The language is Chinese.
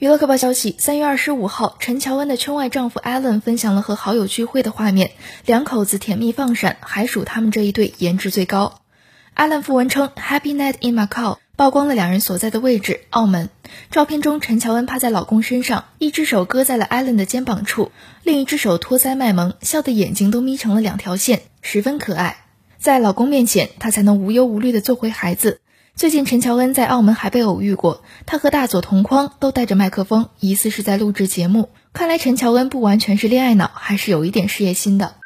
娱乐快报消息：三月二十五号，陈乔恩的圈外丈夫 Allen 分享了和好友聚会的画面，两口子甜蜜放闪，还属他们这一对颜值最高。Allen 附文称：“Happy night in Macau”，曝光了两人所在的位置——澳门。照片中，陈乔恩趴在老公身上，一只手搁在了 Allen 的肩膀处，另一只手托腮卖萌，笑的眼睛都眯成了两条线，十分可爱。在老公面前，她才能无忧无虑地做回孩子。最近，陈乔恩在澳门还被偶遇过，她和大佐同框，都带着麦克风，疑似是在录制节目。看来陈乔恩不完全是恋爱脑，还是有一点事业心的。